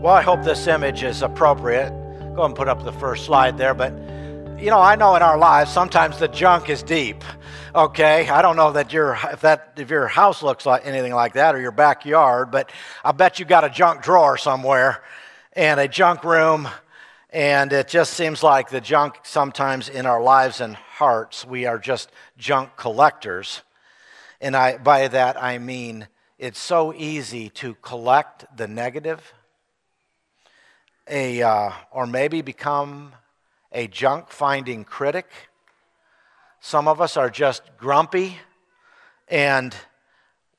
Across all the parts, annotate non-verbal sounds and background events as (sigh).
Well, I hope this image is appropriate. Go and put up the first slide there. But, you know, I know in our lives sometimes the junk is deep. Okay, I don't know that your if that if your house looks like anything like that or your backyard, but I bet you got a junk drawer somewhere and a junk room, and it just seems like the junk sometimes in our lives and hearts we are just junk collectors, and I by that I mean it's so easy to collect the negative a, uh, or maybe become a junk finding critic. Some of us are just grumpy and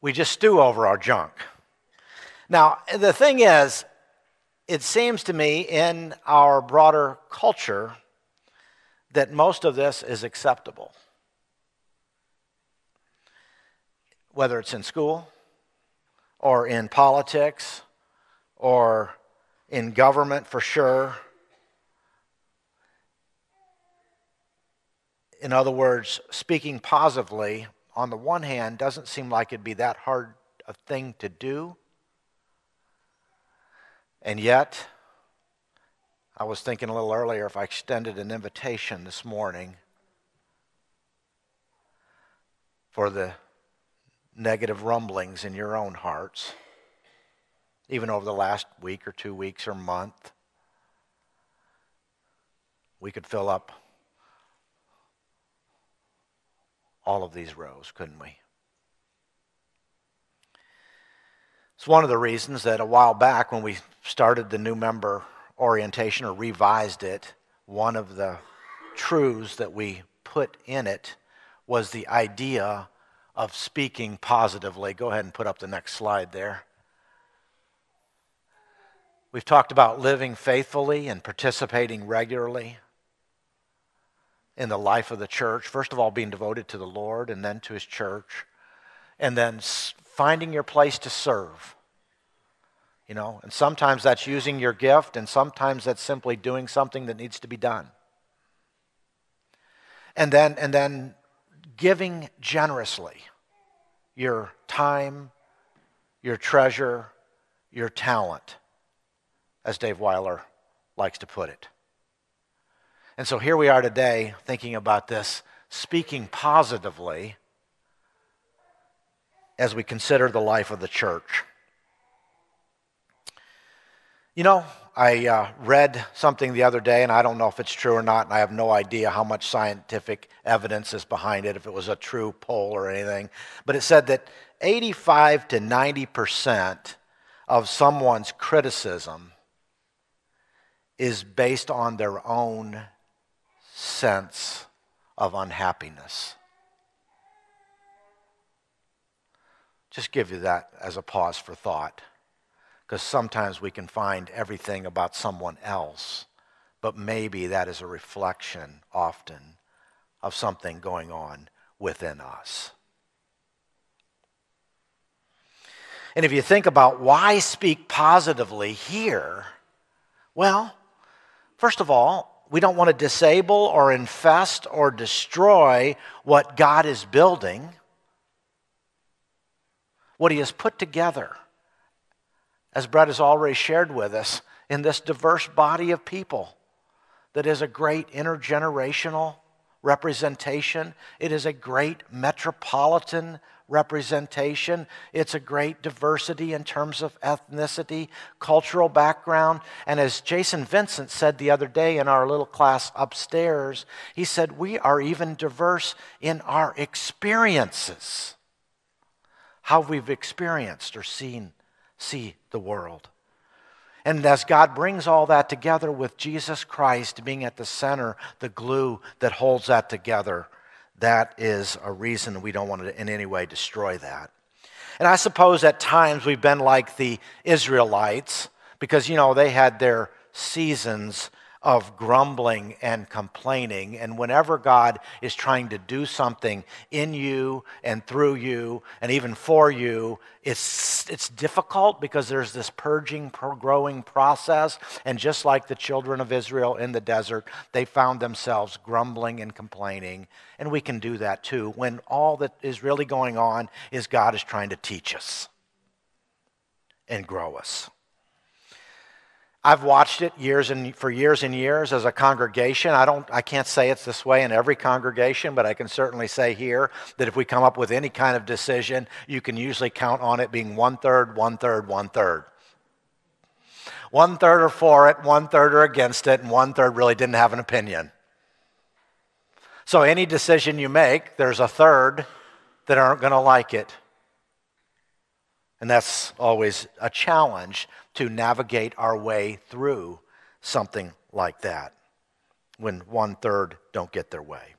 we just stew over our junk. Now, the thing is, it seems to me in our broader culture that most of this is acceptable. Whether it's in school or in politics or in government for sure. In other words, speaking positively, on the one hand, doesn't seem like it'd be that hard a thing to do. And yet, I was thinking a little earlier if I extended an invitation this morning for the negative rumblings in your own hearts even over the last week or two weeks or month. We could fill up all of these rows, couldn't we? It's one of the reasons that a while back when we started the new member orientation or revised it, one of the truths that we put in it was the idea of speaking positively. Go ahead and put up the next slide there. We've talked about living faithfully and participating regularly in the life of the church. First of all, being devoted to the Lord and then to his church. And then finding your place to serve. You know, and sometimes that's using your gift, and sometimes that's simply doing something that needs to be done. And then, and then giving generously your time, your treasure, your talent as Dave Weiler likes to put it. And so here we are today thinking about this, speaking positively as we consider the life of the church. You know, I uh, read something the other day, and I don't know if it's true or not, and I have no idea how much scientific evidence is behind it, if it was a true poll or anything. But it said that 85 to 90 percent of someone's criticism is based on their own sense of unhappiness. Just give you that as a pause for thought, because sometimes we can find everything about someone else, but maybe that is a reflection often of something going on within us. And if you think about why speak positively here, well, First of all, we don't want to disable or infest or destroy what God is building, what He has put together, as Brett has already shared with us, in this diverse body of people that is a great intergenerational representation. It is a great metropolitan representation. It's a great diversity in terms of ethnicity, cultural background. And as Jason Vincent said the other day in our little class upstairs, he said, We are even diverse in our experiences, how we've experienced or seen, see the world. And as God brings all that together with Jesus Christ being at the center, the glue that holds that together, that is a reason we don't want to in any way destroy that. And I suppose at times we've been like the Israelites because, you know, they had their seasons of grumbling and complaining. And whenever God is trying to do something in you and through you and even for you, it's, it's difficult because there's this purging, growing process. And just like the children of Israel in the desert, they found themselves grumbling and complaining. And we can do that too when all that is really going on is God is trying to teach us and grow us. I've watched it years and for years and years as a congregation. I don't I can't say it's this way in every congregation, but I can certainly say here that if we come up with any kind of decision, you can usually count on it being one third, one third, one third. One third are for it, one third are against it, and one third really didn't have an opinion. So any decision you make, there's a third that aren't going to like it. And that's always a challenge to navigate our way through something like that when one third don't get their way.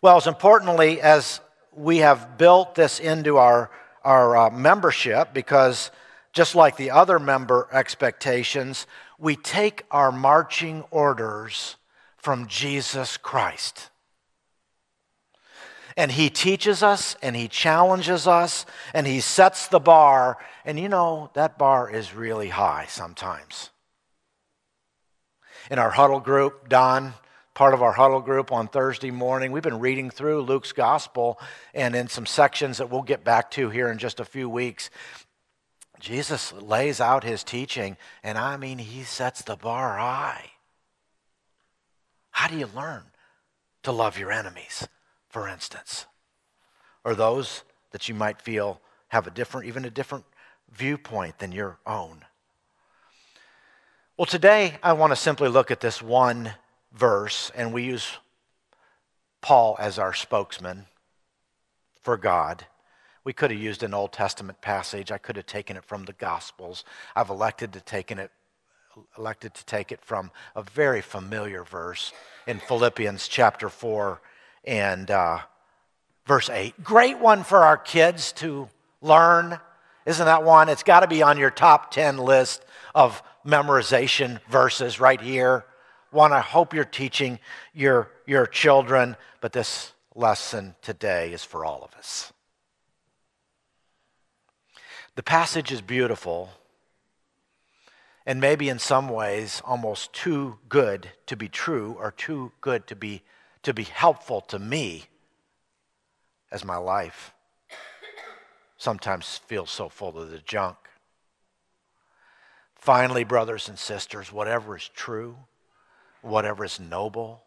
Well, as importantly as we have built this into our, our uh, membership, because just like the other member expectations, we take our marching orders from Jesus Christ. And he teaches us and he challenges us and he sets the bar. And you know, that bar is really high sometimes. In our huddle group, Don, part of our huddle group on Thursday morning, we've been reading through Luke's gospel and in some sections that we'll get back to here in just a few weeks. Jesus lays out his teaching, and I mean, he sets the bar high. How do you learn to love your enemies? For instance, or those that you might feel have a different, even a different viewpoint than your own. Well, today I want to simply look at this one verse, and we use Paul as our spokesman for God. We could have used an Old Testament passage. I could have taken it from the Gospels. I've elected to take it, elected to take it from a very familiar verse in Philippians chapter 4 and uh, verse 8. Great one for our kids to learn. Isn't that one? It's got to be on your top 10 list of memorization verses right here. One I hope you're teaching your, your children, but this lesson today is for all of us. The passage is beautiful and maybe in some ways almost too good to be true or too good to be to be helpful to me as my life sometimes feels so full of the junk. Finally, brothers and sisters, whatever is true, whatever is noble,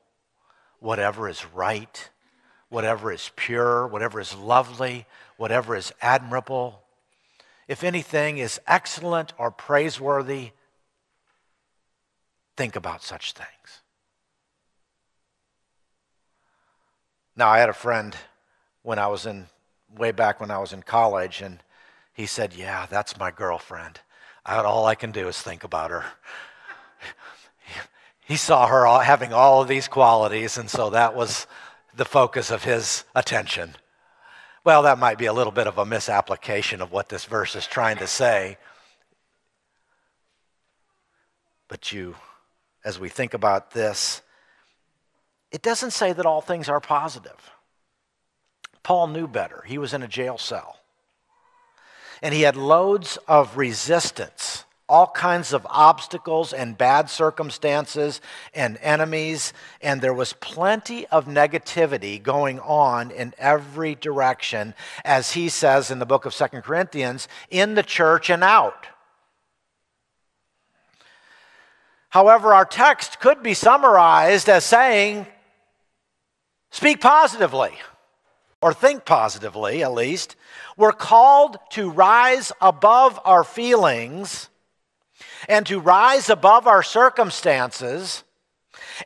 whatever is right, whatever is pure, whatever is lovely, whatever is admirable, if anything is excellent or praiseworthy, think about such things. Now, I had a friend when I was in, way back when I was in college, and he said, Yeah, that's my girlfriend. I, all I can do is think about her. (laughs) He saw her all, having all of these qualities, and so that was the focus of his attention. Well, that might be a little bit of a misapplication of what this verse is trying to say. But you, as we think about this, it doesn't say that all things are positive. Paul knew better. He was in a jail cell. And he had loads of resistance, all kinds of obstacles and bad circumstances and enemies. And there was plenty of negativity going on in every direction, as he says in the book of Second Corinthians, in the church and out. However, our text could be summarized as saying Speak positively, or think positively at least. We're called to rise above our feelings and to rise above our circumstances.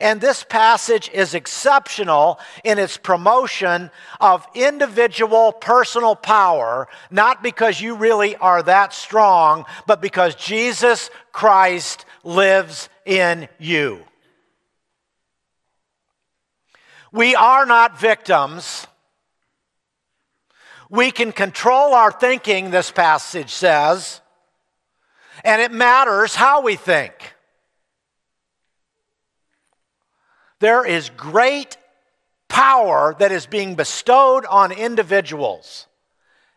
And this passage is exceptional in its promotion of individual personal power, not because you really are that strong, but because Jesus Christ lives in you. We are not victims. We can control our thinking, this passage says, and it matters how we think. There is great power that is being bestowed on individuals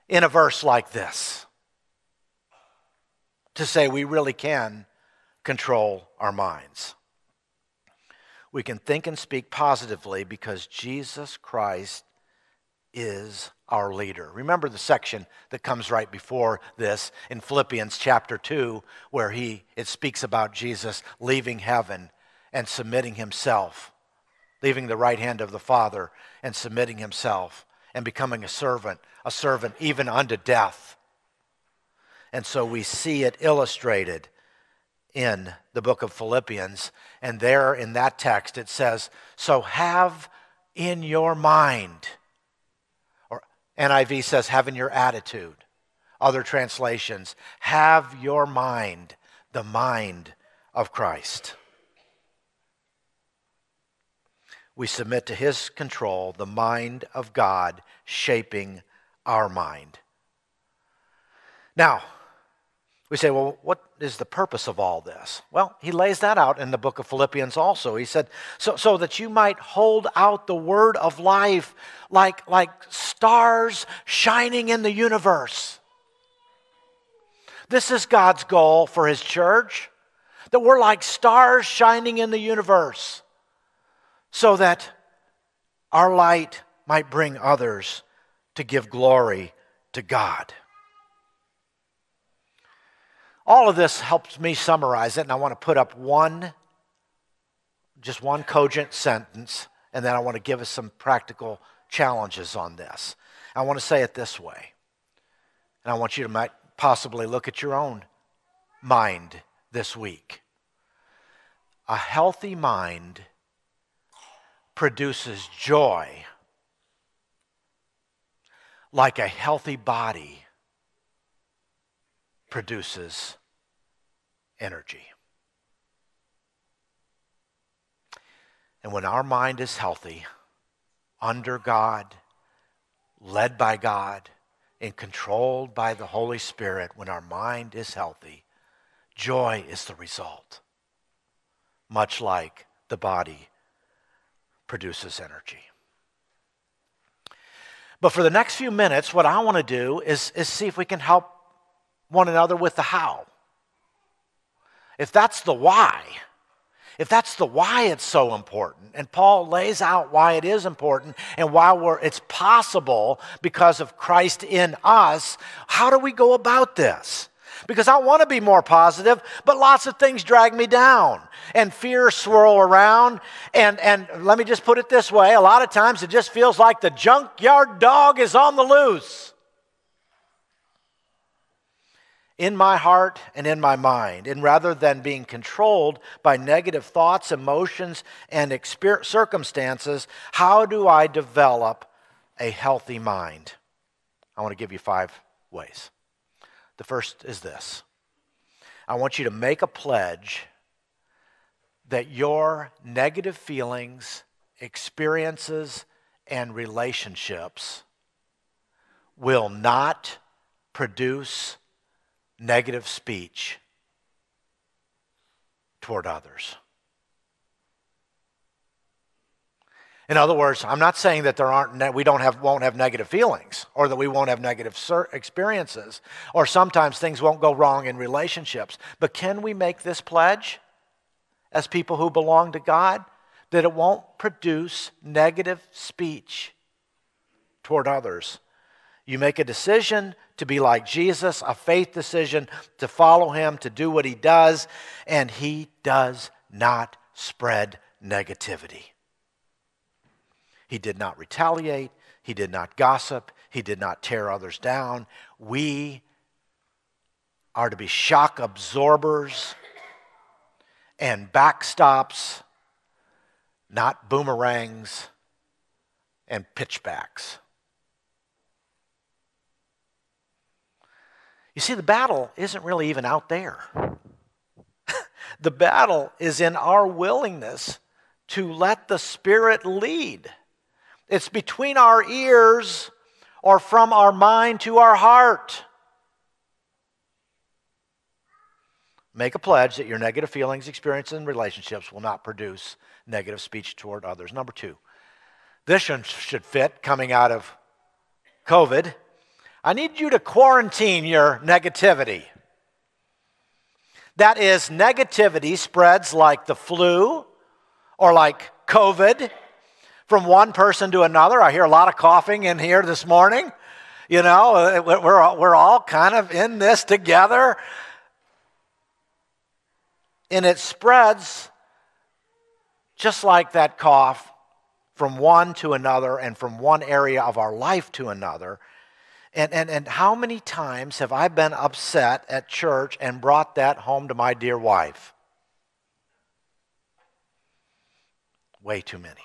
in a verse like this to say we really can control our minds we can think and speak positively because Jesus Christ is our leader. Remember the section that comes right before this in Philippians chapter 2 where he it speaks about Jesus leaving heaven and submitting himself, leaving the right hand of the Father and submitting himself and becoming a servant, a servant even unto death. And so we see it illustrated in the book of Philippians. And there in that text it says, So have in your mind or NIV says, have in your attitude. Other translations, have your mind, the mind of Christ. We submit to his control, the mind of God shaping our mind. Now, we say, well, what is the purpose of all this? Well, he lays that out in the book of Philippians also. He said, so, so that you might hold out the word of life like, like stars shining in the universe. This is God's goal for his church that we're like stars shining in the universe so that our light might bring others to give glory to God. All of this helps me summarize it, and I want to put up one, just one cogent sentence, and then I want to give us some practical challenges on this. I want to say it this way, and I want you to possibly look at your own mind this week. A healthy mind produces joy like a healthy body produces energy. And when our mind is healthy, under God, led by God, and controlled by the Holy Spirit, when our mind is healthy, joy is the result, much like the body produces energy. But for the next few minutes, what I want to do is, is see if we can help one another with the how. If that's the why, if that's the why it's so important, and Paul lays out why it is important and why it's possible because of Christ in us, how do we go about this? Because I want to be more positive, but lots of things drag me down and fear swirl around. And, and let me just put it this way a lot of times it just feels like the junkyard dog is on the loose in my heart and in my mind. And rather than being controlled by negative thoughts, emotions, and circumstances, how do I develop a healthy mind? I want to give you five ways. The first is this I want you to make a pledge that your negative feelings, experiences, and relationships will not produce negative speech toward others. In other words, I'm not saying that there aren't we don't have won't have negative feelings or that we won't have negative experiences or sometimes things won't go wrong in relationships. But can we make this pledge as people who belong to God that it won't produce negative speech toward others? You make a decision to be like Jesus, a faith decision to follow him, to do what he does, and he does not spread negativity. He did not retaliate, he did not gossip, he did not tear others down. We are to be shock absorbers and backstops, not boomerangs and pitchbacks. You see, the battle isn't really even out there. (laughs) the battle is in our willingness to let the Spirit lead. It's between our ears or from our mind to our heart. Make a pledge that your negative feelings, experiences, and relationships will not produce negative speech toward others. Number two, this should fit coming out of COVID. I need you to quarantine your negativity. That is, negativity spreads like the flu or like COVID from one person to another. I hear a lot of coughing in here this morning. You know, uh, we're, we're all kind of in this together. And it spreads just like that cough from one to another and from one area of our life to another. And, and, and how many times have I been upset at church and brought that home to my dear wife? Way too many.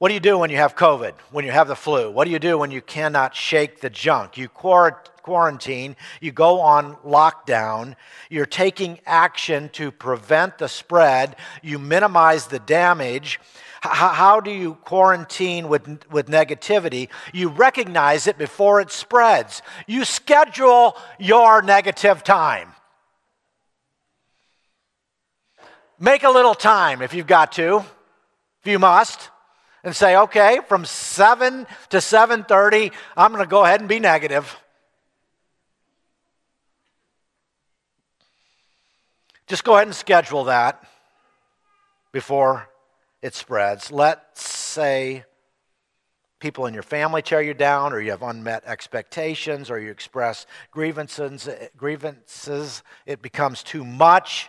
What do you do when you have COVID, when you have the flu? What do you do when you cannot shake the junk? You quarantine, you go on lockdown, you're taking action to prevent the spread, you minimize the damage. How do you quarantine with, with negativity? You recognize it before it spreads. You schedule your negative time. Make a little time if you've got to, if you must and say, okay, from 7 to 7:30, I'm going to go ahead and be negative. Just go ahead and schedule that before it spreads. Let's say people in your family tear you down, or you have unmet expectations, or you express grievances, grievances, it becomes too much.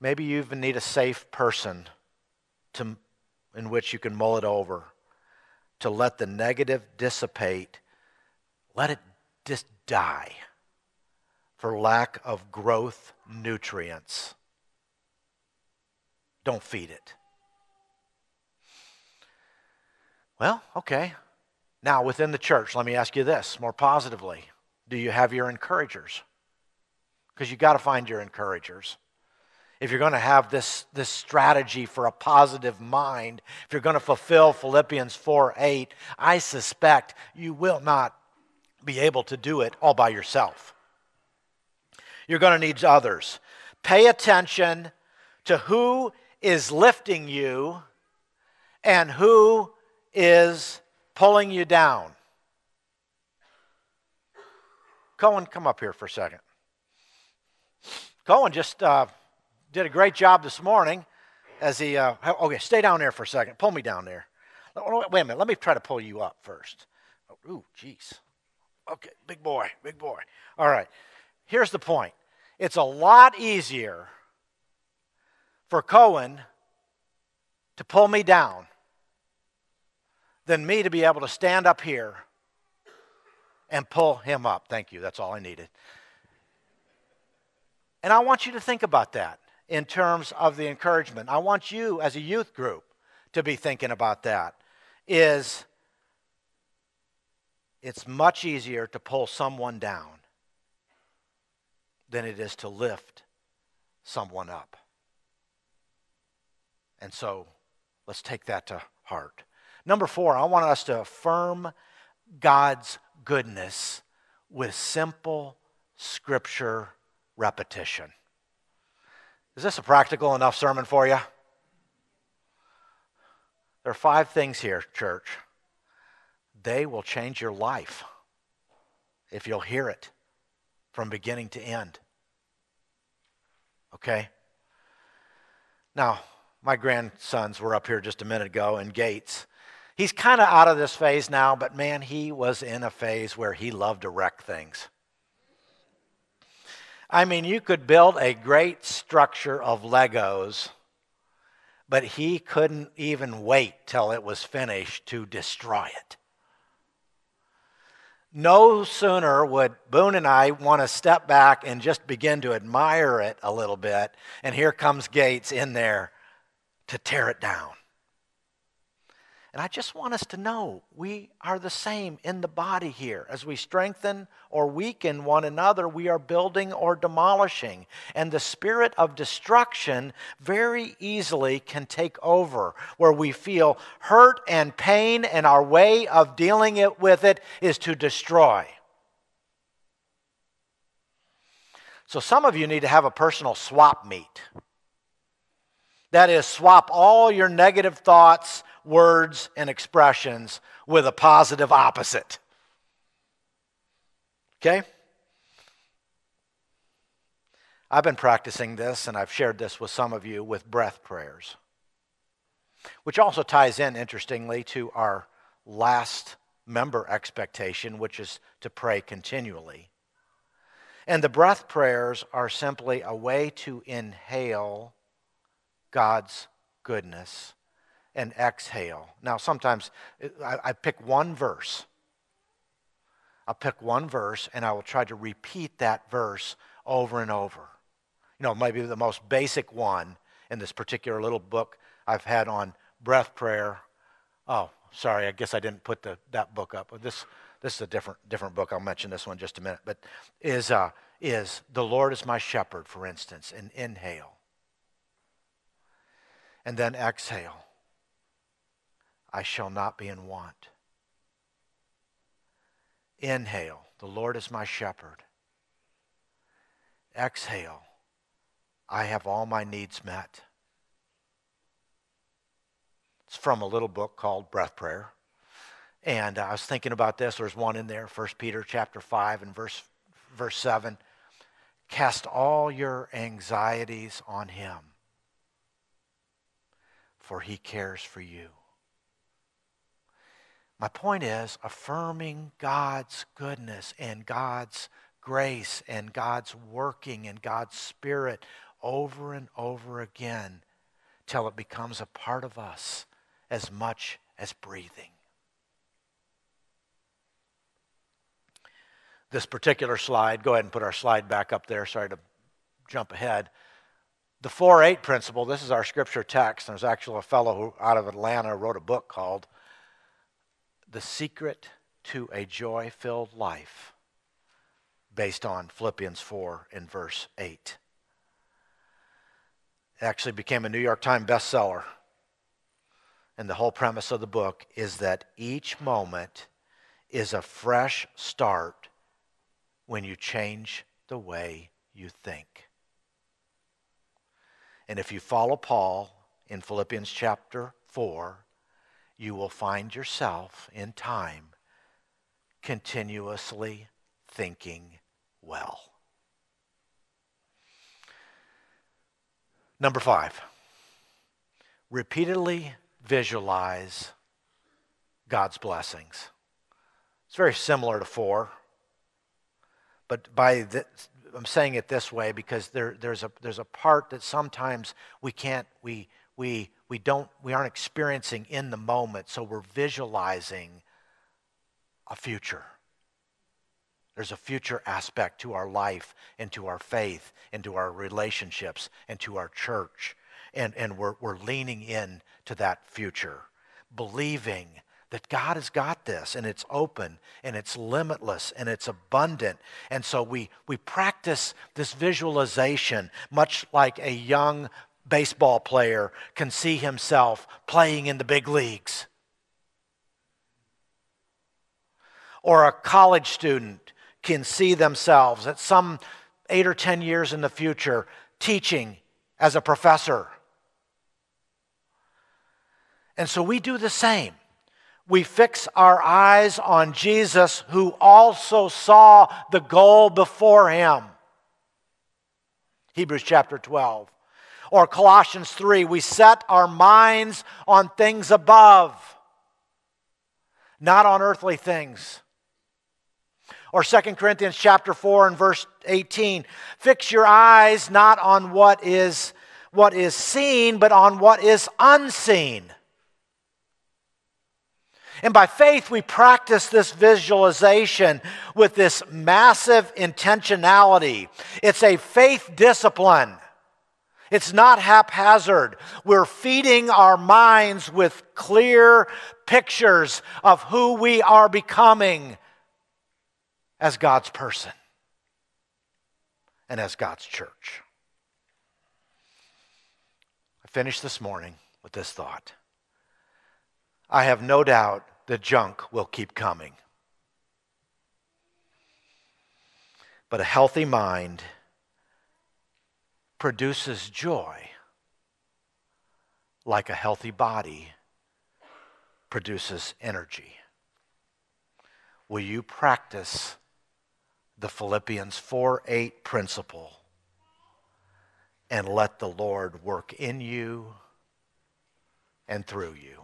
Maybe you even need a safe person to, in which you can mull it over, to let the negative dissipate, let it just die for lack of growth nutrients. Don't feed it. Well, okay. Now, within the church, let me ask you this more positively. Do you have your encouragers? Because you've got to find your encouragers if you're going to have this, this strategy for a positive mind, if you're going to fulfill Philippians 4 8, I suspect you will not be able to do it all by yourself. You're going to need others. Pay attention to who is lifting you and who is pulling you down. Cohen, come up here for a second. Cohen just. Uh, did a great job this morning as he, uh, okay, stay down there for a second. Pull me down there. Wait a minute. Let me try to pull you up first. Ooh, jeez. Okay, big boy, big boy. All right. Here's the point it's a lot easier for Cohen to pull me down than me to be able to stand up here and pull him up. Thank you. That's all I needed. And I want you to think about that in terms of the encouragement. I want you as a youth group to be thinking about that is it's much easier to pull someone down than it is to lift someone up. And so let's take that to heart. Number four, I want us to affirm God's goodness with simple scripture repetition. Is this a practical enough sermon for you? There are five things here, church. They will change your life if you'll hear it from beginning to end. Okay? Now, my grandsons were up here just a minute ago, and Gates. He's kind of out of this phase now, but man, he was in a phase where he loved to wreck things. I mean, you could build a great structure of Legos, but he couldn't even wait till it was finished to destroy it. No sooner would Boone and I want to step back and just begin to admire it a little bit, and here comes Gates in there to tear it down. And I just want us to know we are the same in the body here. As we strengthen or weaken one another, we are building or demolishing. And the spirit of destruction very easily can take over, where we feel hurt and pain, and our way of dealing it with it is to destroy. So some of you need to have a personal swap meet. That is, swap all your negative thoughts words and expressions with a positive opposite. Okay? I've been practicing this, and I've shared this with some of you with breath prayers, which also ties in, interestingly, to our last member expectation, which is to pray continually. And the breath prayers are simply a way to inhale God's goodness and exhale. Now, sometimes I, I, pick one verse. I'll pick one verse and I will try to repeat that verse over and over. You know, maybe the most basic one in this particular little book I've had on breath prayer. Oh, sorry, I guess I didn't put the, that book up. This, this is a different, different book. I'll mention this one just a minute. But is, uh, is The Lord is my shepherd, for instance, and inhale. And then exhale. I shall not be in want. Inhale. The Lord is my shepherd. Exhale. I have all my needs met. It's from a little book called Breath Prayer. And I was thinking about this. There's one in there, 1 Peter chapter 5 and verse, verse 7. Cast all your anxieties on him, for he cares for you. My point is affirming God's goodness and God's grace and God's working and God's Spirit over and over again till it becomes a part of us as much as breathing. This particular slide, go ahead and put our slide back up there. Sorry to jump ahead. The 4 8 principle, this is our scripture text. There's actually a fellow who, out of Atlanta wrote a book called The Secret to a Joy Filled Life, based on Philippians 4 and verse 8. It actually became a New York Times bestseller. And the whole premise of the book is that each moment is a fresh start when you change the way you think. And if you follow Paul in Philippians chapter 4, you will find yourself in time continuously thinking well. Number five, repeatedly visualize God's blessings. It's very similar to four, but by the, I'm saying it this way because there, there's, a, there's a part that sometimes we can't, we, we, we don't, we aren't experiencing in the moment, so we're visualizing a future. There's a future aspect to our life and to our faith and to our relationships and to our church. And, and we're, we're leaning in to that future, believing that God has got this and it's open and it's limitless and it's abundant. And so we, we practice this visualization much like a young baseball player can see himself playing in the big leagues. Or a college student can see themselves at some eight or 10 years in the future teaching as a professor. And so we do the same. We fix our eyes on Jesus, who also saw the goal before him. Hebrews chapter 12. Or Colossians 3, we set our minds on things above, not on earthly things or 2 Corinthians chapter 4 and verse 18. Fix your eyes not on what is what is seen, but on what is unseen. And by faith, we practice this visualization with this massive intentionality. It's a faith discipline. It's not haphazard. We're feeding our minds with clear pictures of who we are becoming as God's person and as God's church. I finished this morning with this thought. I have no doubt the junk will keep coming. But a healthy mind produces joy like a healthy body produces energy. Will you practice the Philippians 4 8 principle and let the Lord work in you and through you.